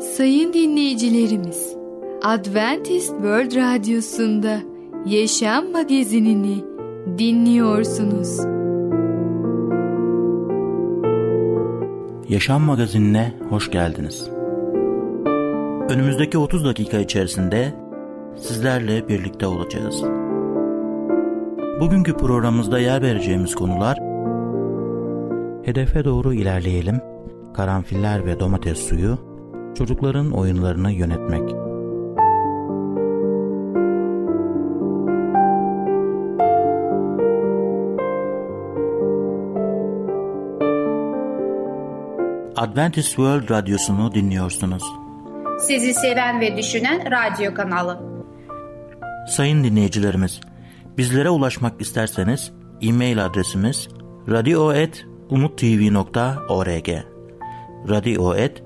Sayın dinleyicilerimiz, Adventist World Radyosu'nda Yaşam Magazinini dinliyorsunuz. Yaşam Magazinine hoş geldiniz. Önümüzdeki 30 dakika içerisinde sizlerle birlikte olacağız. Bugünkü programımızda yer vereceğimiz konular Hedefe doğru ilerleyelim, karanfiller ve domates suyu, çocukların oyunlarını yönetmek. Adventist World Radyosu'nu dinliyorsunuz. Sizi seven ve düşünen radyo kanalı. Sayın dinleyicilerimiz, bizlere ulaşmak isterseniz e-mail adresimiz radio.umutv.org radio.umutv.org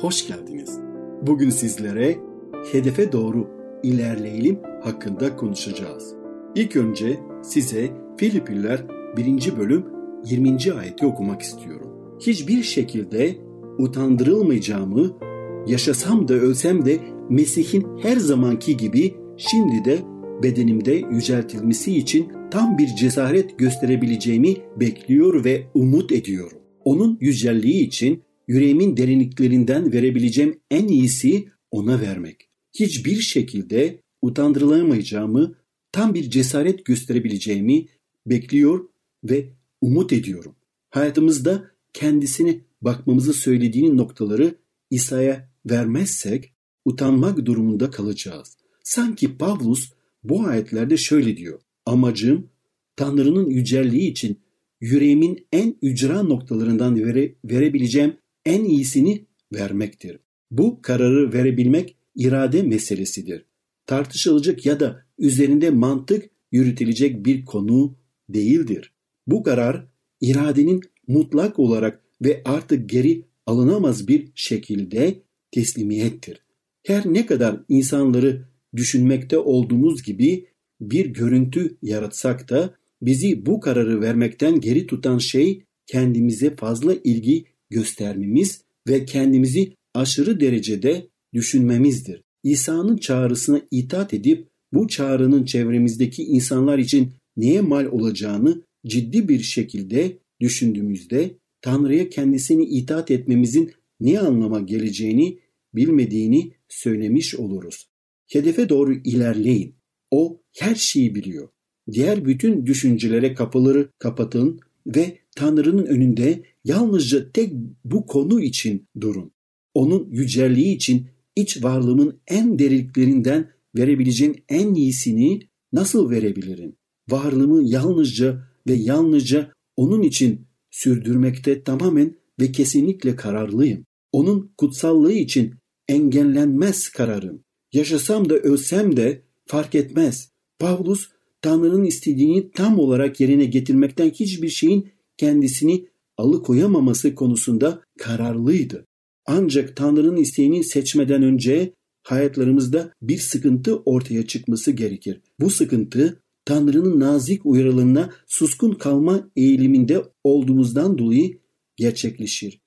hoş geldiniz. Bugün sizlere hedefe doğru ilerleyelim hakkında konuşacağız. İlk önce size Filipiler 1. bölüm 20. ayeti okumak istiyorum. Hiçbir şekilde utandırılmayacağımı, yaşasam da ölsem de Mesih'in her zamanki gibi şimdi de bedenimde yüceltilmesi için tam bir cesaret gösterebileceğimi bekliyor ve umut ediyorum. Onun yücelliği için yüreğimin derinliklerinden verebileceğim en iyisi ona vermek. Hiçbir şekilde utandırılamayacağımı, tam bir cesaret gösterebileceğimi bekliyor ve umut ediyorum. Hayatımızda kendisine bakmamızı söylediğini noktaları İsa'ya vermezsek utanmak durumunda kalacağız. Sanki Pavlus bu ayetlerde şöyle diyor. Amacım Tanrı'nın yücelliği için yüreğimin en ücra noktalarından vere, verebileceğim en iyisini vermektir. Bu kararı verebilmek irade meselesidir. Tartışılacak ya da üzerinde mantık yürütülecek bir konu değildir. Bu karar iradenin mutlak olarak ve artık geri alınamaz bir şekilde teslimiyettir. Her ne kadar insanları düşünmekte olduğumuz gibi bir görüntü yaratsak da bizi bu kararı vermekten geri tutan şey kendimize fazla ilgi göstermemiz ve kendimizi aşırı derecede düşünmemizdir. İsa'nın çağrısına itaat edip bu çağrının çevremizdeki insanlar için neye mal olacağını ciddi bir şekilde düşündüğümüzde Tanrı'ya kendisini itaat etmemizin ne anlama geleceğini bilmediğini söylemiş oluruz. Hedefe doğru ilerleyin. O her şeyi biliyor. Diğer bütün düşüncelere kapıları kapatın ve Tanrı'nın önünde yalnızca tek bu konu için durun. Onun yücelliği için iç varlığımın en derinliklerinden verebileceğim en iyisini nasıl verebilirim? Varlığımı yalnızca ve yalnızca onun için sürdürmekte tamamen ve kesinlikle kararlıyım. Onun kutsallığı için engellenmez kararım. Yaşasam da ölsem de fark etmez. Pavlus Tanrı'nın istediğini tam olarak yerine getirmekten hiçbir şeyin kendisini alıkoyamaması konusunda kararlıydı. Ancak Tanrı'nın isteğini seçmeden önce hayatlarımızda bir sıkıntı ortaya çıkması gerekir. Bu sıkıntı Tanrı'nın nazik uyarılarına suskun kalma eğiliminde olduğumuzdan dolayı gerçekleşir.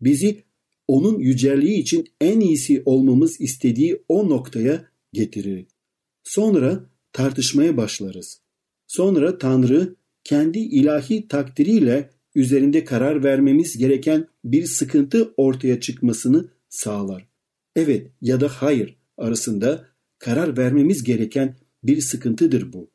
Bizi onun yücelliği için en iyisi olmamız istediği o noktaya getirir. Sonra tartışmaya başlarız. Sonra Tanrı kendi ilahi takdiriyle üzerinde karar vermemiz gereken bir sıkıntı ortaya çıkmasını sağlar. Evet ya da hayır arasında karar vermemiz gereken bir sıkıntıdır bu.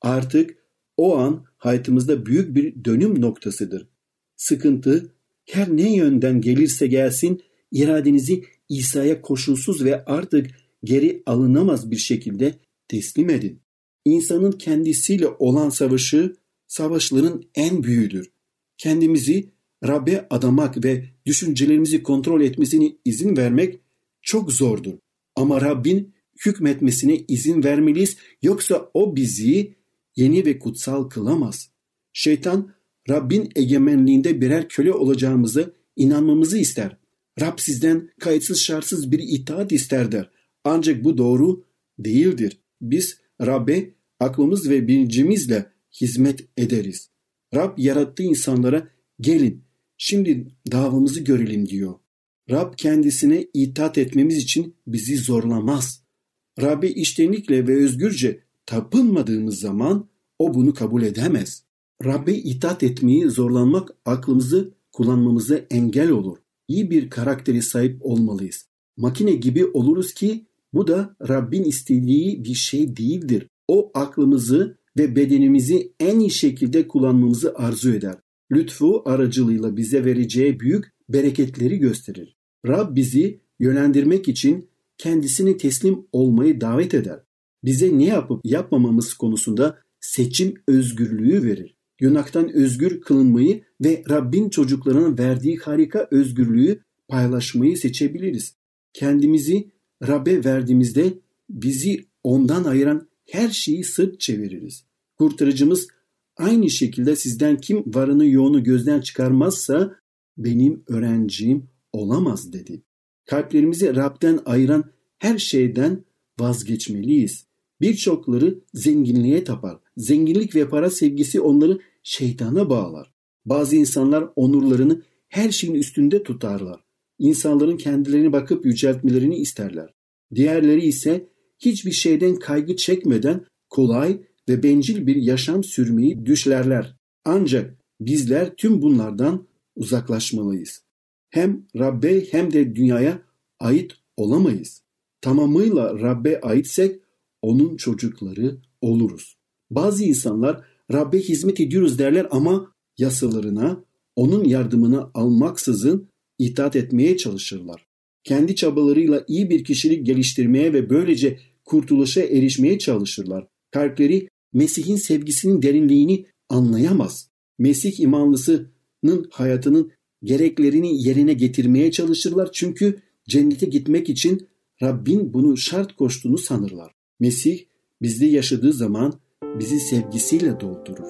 Artık o an hayatımızda büyük bir dönüm noktasıdır. Sıkıntı her ne yönden gelirse gelsin iradenizi İsa'ya koşulsuz ve artık geri alınamaz bir şekilde teslim edin. İnsanın kendisiyle olan savaşı savaşların en büyüğüdür. Kendimizi Rab'be adamak ve düşüncelerimizi kontrol etmesini izin vermek çok zordur. Ama Rabbin hükmetmesine izin vermeliyiz yoksa o bizi yeni ve kutsal kılamaz. Şeytan Rabbin egemenliğinde birer köle olacağımızı inanmamızı ister. Rab sizden kayıtsız şartsız bir itaat ister der. Ancak bu doğru değildir. Biz Rab'be aklımız ve bilincimizle hizmet ederiz. Rab yarattığı insanlara gelin şimdi davamızı görelim diyor. Rab kendisine itaat etmemiz için bizi zorlamaz. Rab'be iştenlikle ve özgürce tapınmadığımız zaman o bunu kabul edemez. Rab'be itaat etmeyi zorlanmak aklımızı kullanmamıza engel olur. İyi bir karakteri sahip olmalıyız. Makine gibi oluruz ki bu da Rabbin istediği bir şey değildir. O aklımızı ve bedenimizi en iyi şekilde kullanmamızı arzu eder. Lütfu aracılığıyla bize vereceği büyük bereketleri gösterir. Rab bizi yönlendirmek için kendisini teslim olmayı davet eder. Bize ne yapıp yapmamamız konusunda seçim özgürlüğü verir. Yunaktan özgür kılınmayı ve Rabbin çocuklarına verdiği harika özgürlüğü paylaşmayı seçebiliriz. Kendimizi Rab'be verdiğimizde bizi ondan ayıran her şeyi sırt çeviririz. Kurtarıcımız aynı şekilde sizden kim varını yoğunu gözden çıkarmazsa benim öğrencim olamaz dedi. Kalplerimizi Rab'den ayıran her şeyden vazgeçmeliyiz. Birçokları zenginliğe tapar. Zenginlik ve para sevgisi onları şeytana bağlar. Bazı insanlar onurlarını her şeyin üstünde tutarlar. İnsanların kendilerini bakıp yüceltmelerini isterler. Diğerleri ise hiçbir şeyden kaygı çekmeden kolay ve bencil bir yaşam sürmeyi düşlerler. Ancak bizler tüm bunlardan uzaklaşmalıyız. Hem Rabbe hem de dünyaya ait olamayız. Tamamıyla Rabbe aitsek onun çocukları oluruz. Bazı insanlar Rabbe hizmet ediyoruz derler ama yasalarına, onun yardımını almaksızın itaat etmeye çalışırlar. Kendi çabalarıyla iyi bir kişilik geliştirmeye ve böylece kurtuluşa erişmeye çalışırlar. Kalpleri Mesih'in sevgisinin derinliğini anlayamaz. Mesih imanlısının hayatının gereklerini yerine getirmeye çalışırlar çünkü cennete gitmek için Rabbin bunu şart koştuğunu sanırlar. Mesih bizde yaşadığı zaman bizi sevgisiyle doldurur.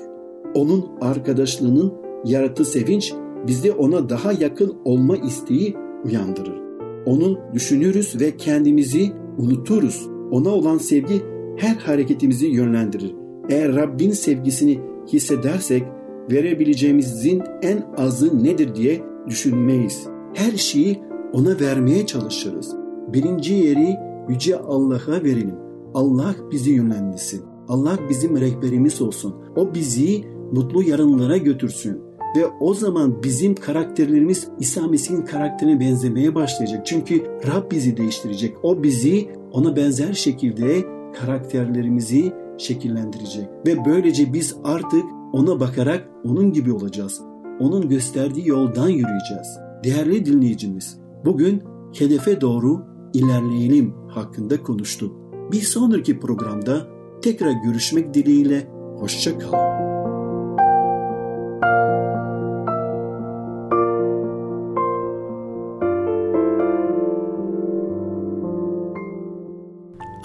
Onun arkadaşlığının yarattığı sevinç bizde ona daha yakın olma isteği uyandırır. Onu düşünürüz ve kendimizi unuturuz. Ona olan sevgi her hareketimizi yönlendirir. Eğer Rabbin sevgisini hissedersek verebileceğimizin en azı nedir diye düşünmeyiz. Her şeyi ona vermeye çalışırız. Birinci yeri Yüce Allah'a verelim. Allah bizi yönlendirsin. Allah bizim rehberimiz olsun. O bizi mutlu yarınlara götürsün. Ve o zaman bizim karakterlerimiz İsa Mesih'in karakterine benzemeye başlayacak. Çünkü Rab bizi değiştirecek. O bizi ona benzer şekilde karakterlerimizi şekillendirecek. Ve böylece biz artık ona bakarak onun gibi olacağız. Onun gösterdiği yoldan yürüyeceğiz. Değerli dinleyicimiz, bugün hedefe doğru ilerleyelim hakkında konuştuk. Bir sonraki programda tekrar görüşmek dileğiyle hoşça kalın.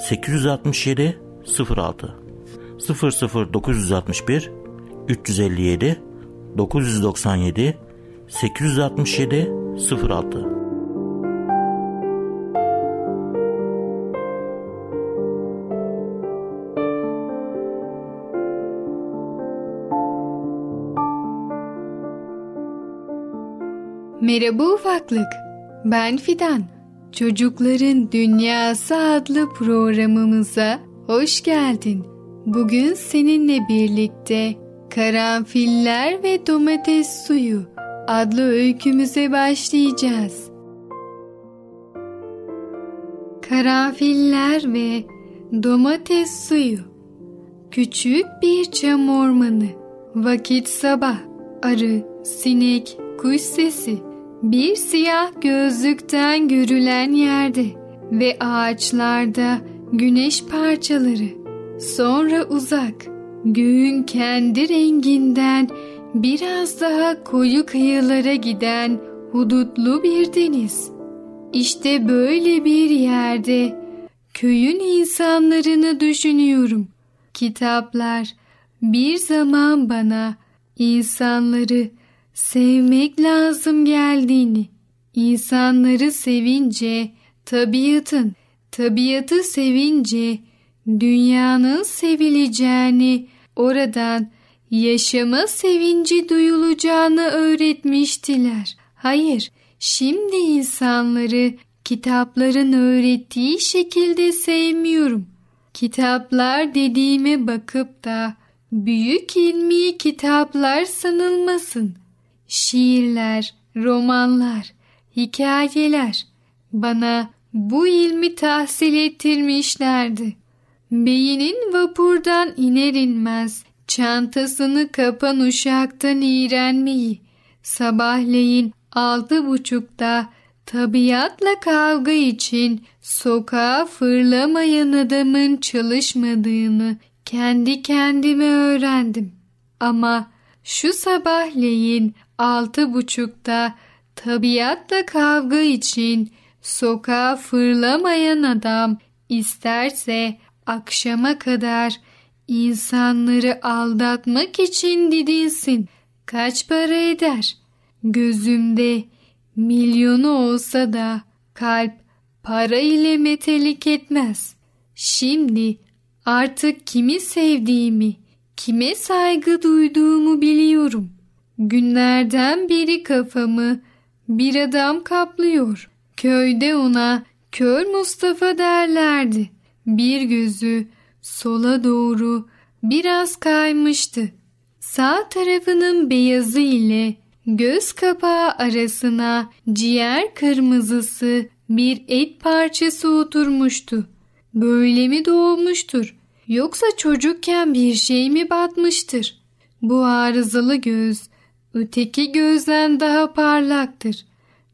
867 06 00961 357 997 867 06 Merhaba ufaklık. Ben Fidan. Çocukların Dünyası adlı programımıza hoş geldin. Bugün seninle birlikte Karanfiller ve Domates Suyu adlı öykümüze başlayacağız. karanfiller ve domates suyu. Küçük bir çam ormanı. Vakit sabah. Arı, sinek, kuş sesi. Bir siyah gözlükten görülen yerde ve ağaçlarda güneş parçaları. Sonra uzak, göğün kendi renginden biraz daha koyu kıyılara giden hudutlu bir deniz. İşte böyle bir yerde köyün insanlarını düşünüyorum. Kitaplar bir zaman bana insanları sevmek lazım geldiğini, insanları sevince tabiatın, tabiatı sevince dünyanın sevileceğini, oradan yaşama sevinci duyulacağını öğretmiştiler. Hayır, şimdi insanları kitapların öğrettiği şekilde sevmiyorum. Kitaplar dediğime bakıp da büyük ilmi kitaplar sanılmasın. Şiirler, romanlar, hikayeler bana bu ilmi tahsil ettirmişlerdi. Beyinin vapurdan iner inmez çantasını kapan uşaktan iğrenmeyi, sabahleyin altı buçukta tabiatla kavga için sokağa fırlamayan adamın çalışmadığını kendi kendime öğrendim. Ama şu sabahleyin altı buçukta tabiatla kavga için sokağa fırlamayan adam isterse akşama kadar insanları aldatmak için didinsin. Kaç para eder? Gözümde milyonu olsa da kalp para ile metelik etmez. Şimdi artık kimi sevdiğimi, kime saygı duyduğumu biliyorum. Günlerden beri kafamı bir adam kaplıyor. Köyde ona Kör Mustafa derlerdi. Bir gözü sola doğru biraz kaymıştı. Sağ tarafının beyazı ile göz kapağı arasına ciğer kırmızısı bir et parçası oturmuştu. Böyle mi doğmuştur? Yoksa çocukken bir şey mi batmıştır? Bu arızalı göz öteki gözden daha parlaktır.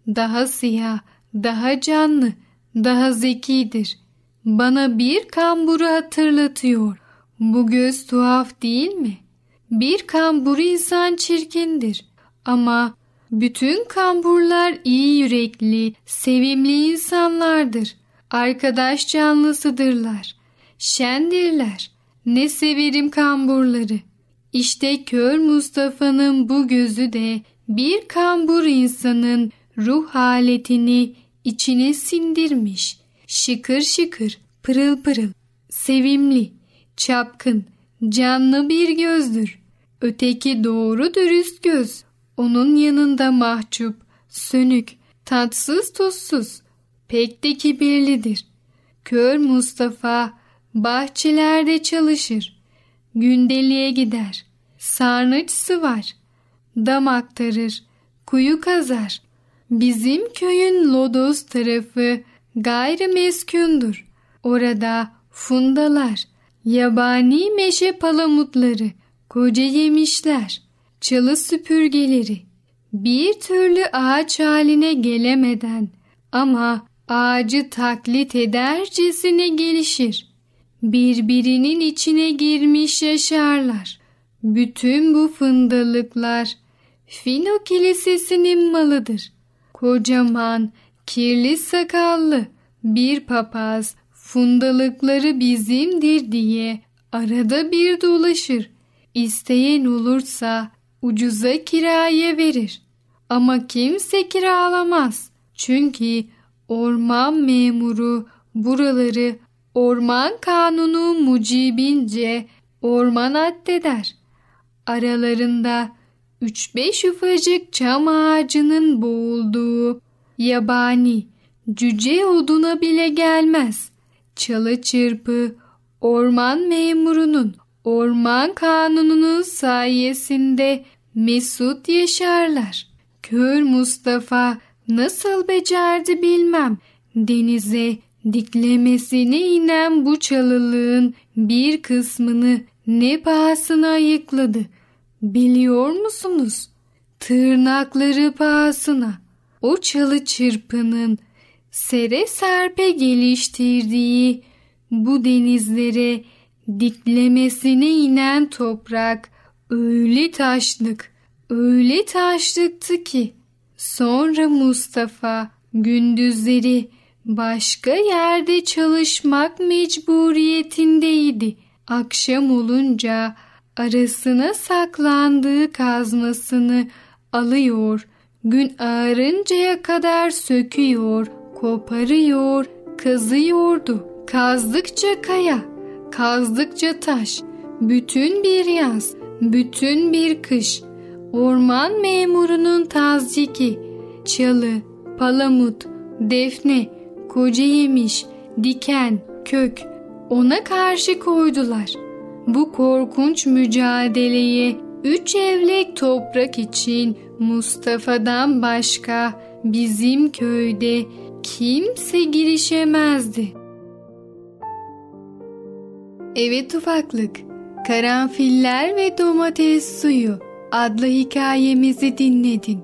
Daha siyah, daha canlı, daha zekidir. Bana bir kamburu hatırlatıyor. Bu göz tuhaf değil mi? Bir kamburu insan çirkindir. Ama bütün kamburlar iyi yürekli, sevimli insanlardır. Arkadaş canlısıdırlar. Şendirler. Ne severim kamburları. İşte kör Mustafa'nın bu gözü de bir kambur insanın ruh haletini içine sindirmiş. Şıkır şıkır, pırıl pırıl, sevimli, çapkın, canlı bir gözdür. Öteki doğru dürüst göz. Onun yanında mahcup, sönük, tatsız tuzsuz, pek de kibirlidir. Kör Mustafa bahçelerde çalışır. Gündeliğe gider. Sarnıç sıvar. Dam aktarır. Kuyu kazar. Bizim köyün Lodos tarafı gayrimeskundur. Orada fundalar, yabani meşe palamutları, koca yemişler, çalı süpürgeleri bir türlü ağaç haline gelemeden ama ağacı taklit edercesine gelişir. Birbirinin içine girmiş yaşarlar. Bütün bu fındalıklar Fino Kilisesi'nin malıdır. Kocaman, kirli sakallı bir papaz fundalıkları bizimdir diye arada bir dolaşır. İsteyen olursa ucuza kiraya verir. Ama kimse kiralamaz. Çünkü orman memuru buraları orman kanunu mucibince orman addeder. Aralarında üç beş ufacık çam ağacının boğulduğu yabani cüce oduna bile gelmez. Çalı çırpı orman memurunun orman kanununun sayesinde mesut yaşarlar. Kör Mustafa nasıl becerdi bilmem. Denize diklemesine inen bu çalılığın bir kısmını ne pahasına ayıkladı biliyor musunuz? Tırnakları pahasına o çalı çırpının sere serpe geliştirdiği bu denizlere diklemesine inen toprak öyle taşlık, öyle taşlıktı ki sonra Mustafa gündüzleri başka yerde çalışmak mecburiyetindeydi. Akşam olunca arasına saklandığı kazmasını alıyor, gün ağarıncaya kadar söküyor, koparıyor, kazıyordu. Kazdıkça kaya, kazdıkça taş, bütün bir yaz, bütün bir kış, orman memurunun tazciki, çalı, palamut, defne, koca yemiş, diken, kök ona karşı koydular. Bu korkunç mücadeleye üç evlek toprak için Mustafa'dan başka bizim köyde kimse girişemezdi. Evet ufaklık, Karanfiller ve Domates Suyu adlı hikayemizi dinledin.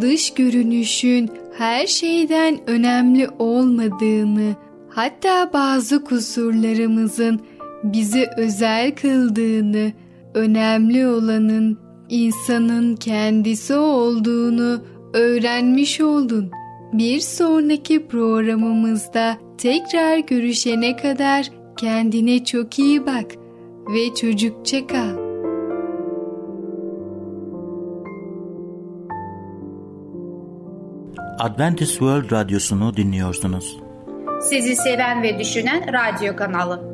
Dış görünüşün her şeyden önemli olmadığını, hatta bazı kusurlarımızın bizi özel kıldığını, önemli olanın insanın kendisi olduğunu öğrenmiş oldun. Bir sonraki programımızda tekrar görüşene kadar kendine çok iyi bak ve çocukça kal. Adventist World Radyosu'nu dinliyorsunuz. Sizi seven ve düşünen radyo kanalı.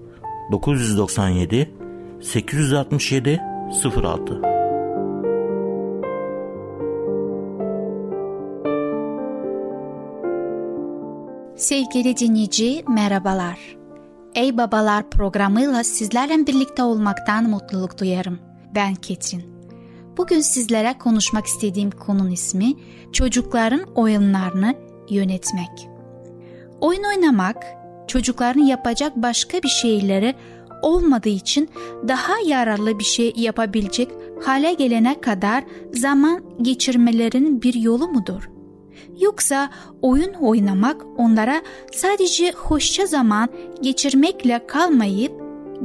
997 867 06 Sevgili dinleyici merhabalar. Ey Babalar programıyla sizlerle birlikte olmaktan mutluluk duyarım. Ben Ketrin. Bugün sizlere konuşmak istediğim konunun ismi çocukların oyunlarını yönetmek. Oyun oynamak, çocukların yapacak başka bir şeyleri olmadığı için daha yararlı bir şey yapabilecek hale gelene kadar zaman geçirmelerinin bir yolu mudur? Yoksa oyun oynamak onlara sadece hoşça zaman geçirmekle kalmayıp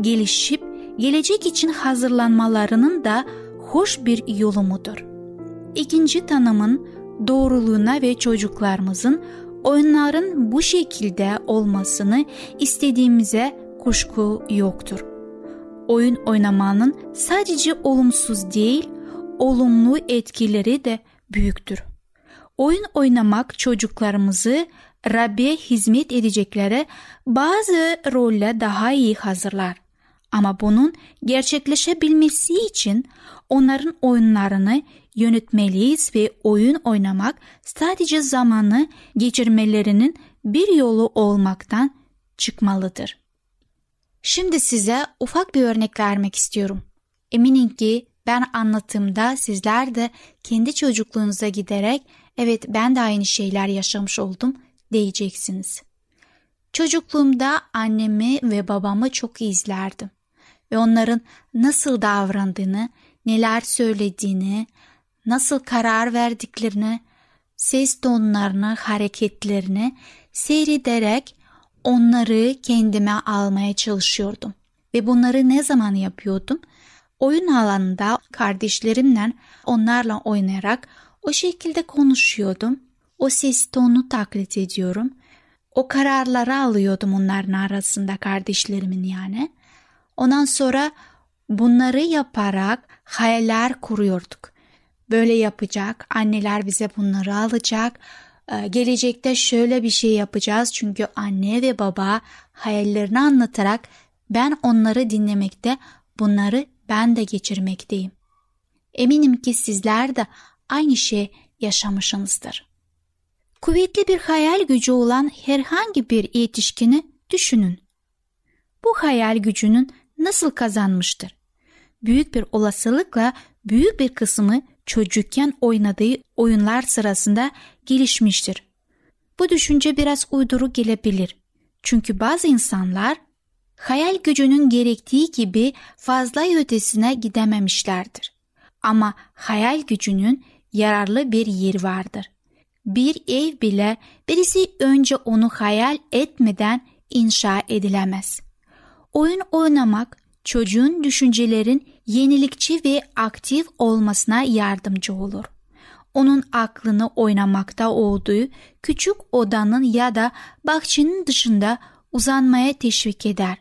gelişip gelecek için hazırlanmalarının da hoş bir yolu mudur? İkinci tanımın doğruluğuna ve çocuklarımızın oyunların bu şekilde olmasını istediğimize kuşku yoktur. Oyun oynamanın sadece olumsuz değil, olumlu etkileri de büyüktür. Oyun oynamak çocuklarımızı Rab'be hizmet edeceklere bazı rolle daha iyi hazırlar. Ama bunun gerçekleşebilmesi için onların oyunlarını yönetmeliyiz ve oyun oynamak sadece zamanı geçirmelerinin bir yolu olmaktan çıkmalıdır. Şimdi size ufak bir örnek vermek istiyorum. Eminim ki ben anlattığımda sizler de kendi çocukluğunuza giderek evet ben de aynı şeyler yaşamış oldum diyeceksiniz. Çocukluğumda annemi ve babamı çok izlerdim ve onların nasıl davrandığını, neler söylediğini, nasıl karar verdiklerini, ses tonlarını, hareketlerini seyrederek onları kendime almaya çalışıyordum. Ve bunları ne zaman yapıyordum? Oyun alanında kardeşlerimle onlarla oynayarak o şekilde konuşuyordum. O ses tonu taklit ediyorum. O kararları alıyordum onların arasında kardeşlerimin yani. Ondan sonra bunları yaparak hayaller kuruyorduk. Böyle yapacak, anneler bize bunları alacak, Ee, gelecekte şöyle bir şey yapacağız çünkü anne ve baba hayallerini anlatarak ben onları dinlemekte bunları ben de geçirmekteyim. Eminim ki sizler de aynı şey yaşamışsınızdır. Kuvvetli bir hayal gücü olan herhangi bir yetişkini düşünün. Bu hayal gücünün nasıl kazanmıştır? Büyük bir olasılıkla büyük bir kısmı çocukken oynadığı oyunlar sırasında gelişmiştir. Bu düşünce biraz uyduru gelebilir. Çünkü bazı insanlar hayal gücünün gerektiği gibi fazla ötesine gidememişlerdir. Ama hayal gücünün yararlı bir yer vardır. Bir ev bile birisi önce onu hayal etmeden inşa edilemez. Oyun oynamak çocuğun düşüncelerin yenilikçi ve aktif olmasına yardımcı olur. Onun aklını oynamakta olduğu küçük odanın ya da bahçenin dışında uzanmaya teşvik eder.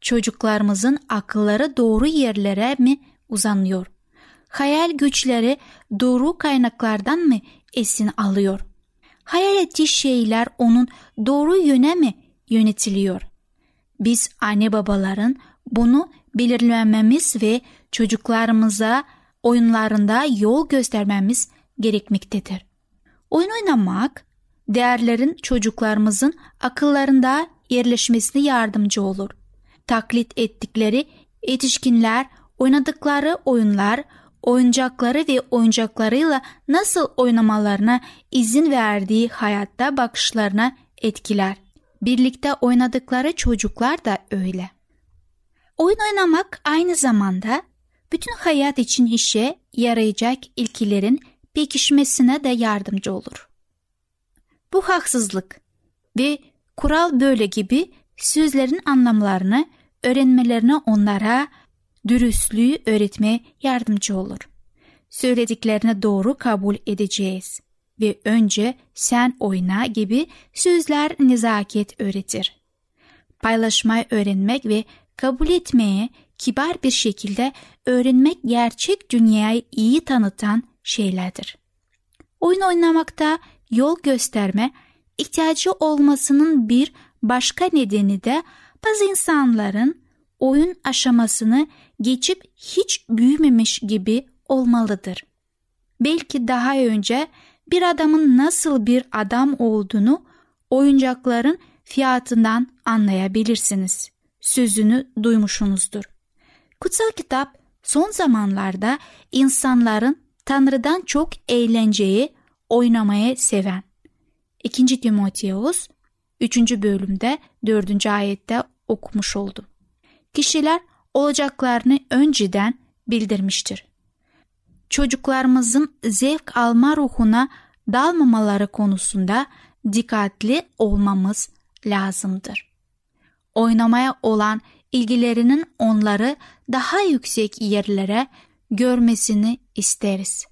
Çocuklarımızın akılları doğru yerlere mi uzanıyor? Hayal güçleri doğru kaynaklardan mı esin alıyor? Hayal ettiği şeyler onun doğru yöne mi yönetiliyor? Biz anne babaların bunu belirlememiz ve çocuklarımıza oyunlarında yol göstermemiz gerekmektedir. Oyun oynamak, değerlerin çocuklarımızın akıllarında yerleşmesine yardımcı olur. Taklit ettikleri yetişkinler oynadıkları oyunlar, oyuncakları ve oyuncaklarıyla nasıl oynamalarına izin verdiği hayatta bakışlarına etkiler. Birlikte oynadıkları çocuklar da öyle. Oyun oynamak aynı zamanda bütün hayat için işe yarayacak ilkilerin pekişmesine de yardımcı olur. Bu haksızlık ve kural böyle gibi sözlerin anlamlarını öğrenmelerine onlara dürüstlüğü öğretmeye yardımcı olur. Söylediklerini doğru kabul edeceğiz ve önce sen oyna gibi sözler nezaket öğretir. Paylaşmayı öğrenmek ve kabul etmeye kibar bir şekilde öğrenmek gerçek dünyayı iyi tanıtan şeylerdir. Oyun oynamakta yol gösterme ihtiyacı olmasının bir başka nedeni de bazı insanların oyun aşamasını geçip hiç büyümemiş gibi olmalıdır. Belki daha önce bir adamın nasıl bir adam olduğunu oyuncakların fiyatından anlayabilirsiniz. Sözünü duymuşsunuzdur. Kutsal kitap son zamanlarda insanların Tanrı'dan çok eğlenceyi oynamaya seven. 2. Timoteus 3. bölümde 4. ayette okumuş oldum. Kişiler olacaklarını önceden bildirmiştir. Çocuklarımızın zevk alma ruhuna dalmamaları konusunda dikkatli olmamız lazımdır. Oynamaya olan ilgilerinin onları daha yüksek yerlere görmesini isteriz.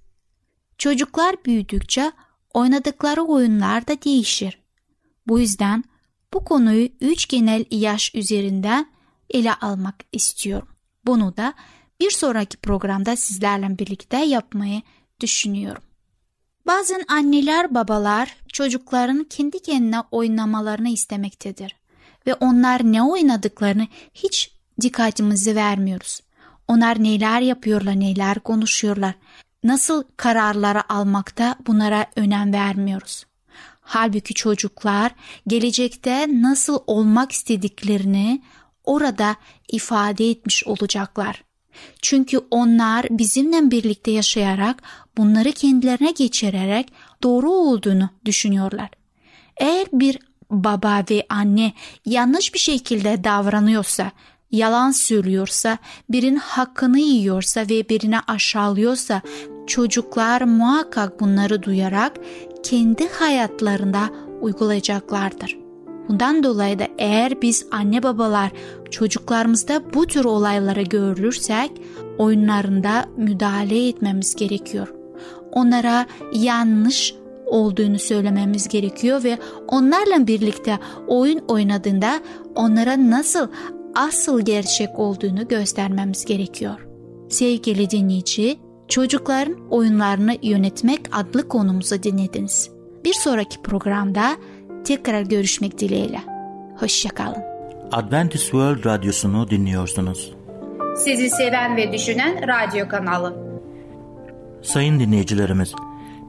Çocuklar büyüdükçe oynadıkları oyunlar da değişir. Bu yüzden bu konuyu üç genel yaş üzerinden ele almak istiyorum. Bunu da bir sonraki programda sizlerle birlikte yapmayı düşünüyorum. Bazen anneler babalar çocukların kendi kendine oynamalarını istemektedir ve onlar ne oynadıklarını hiç dikkatimizi vermiyoruz. Onlar neler yapıyorlar, neler konuşuyorlar, nasıl kararları almakta bunlara önem vermiyoruz. Halbuki çocuklar gelecekte nasıl olmak istediklerini orada ifade etmiş olacaklar. Çünkü onlar bizimle birlikte yaşayarak bunları kendilerine geçirerek doğru olduğunu düşünüyorlar. Eğer bir baba ve anne yanlış bir şekilde davranıyorsa, yalan söylüyorsa, birinin hakkını yiyorsa ve birini aşağılıyorsa çocuklar muhakkak bunları duyarak kendi hayatlarında uygulayacaklardır. Bundan dolayı da eğer biz anne babalar çocuklarımızda bu tür olayları görürsek oyunlarında müdahale etmemiz gerekiyor. Onlara yanlış olduğunu söylememiz gerekiyor ve onlarla birlikte oyun oynadığında onlara nasıl asıl gerçek olduğunu göstermemiz gerekiyor. Sevgili dinleyici, çocukların oyunlarını yönetmek adlı konumuzu dinlediniz. Bir sonraki programda tekrar görüşmek dileğiyle. Hoşçakalın. Adventist World Radyosu'nu dinliyorsunuz. Sizi seven ve düşünen radyo kanalı. Sayın dinleyicilerimiz,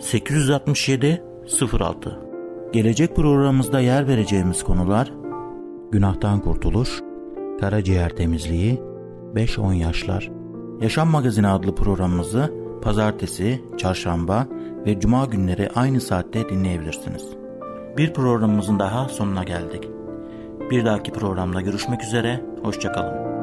867 06 Gelecek programımızda yer vereceğimiz konular Günahtan kurtuluş, Karaciğer temizliği, 5-10 yaşlar. Yaşam Magazini adlı programımızı pazartesi, çarşamba ve cuma günleri aynı saatte dinleyebilirsiniz. Bir programımızın daha sonuna geldik. Bir dahaki programda görüşmek üzere, hoşçakalın.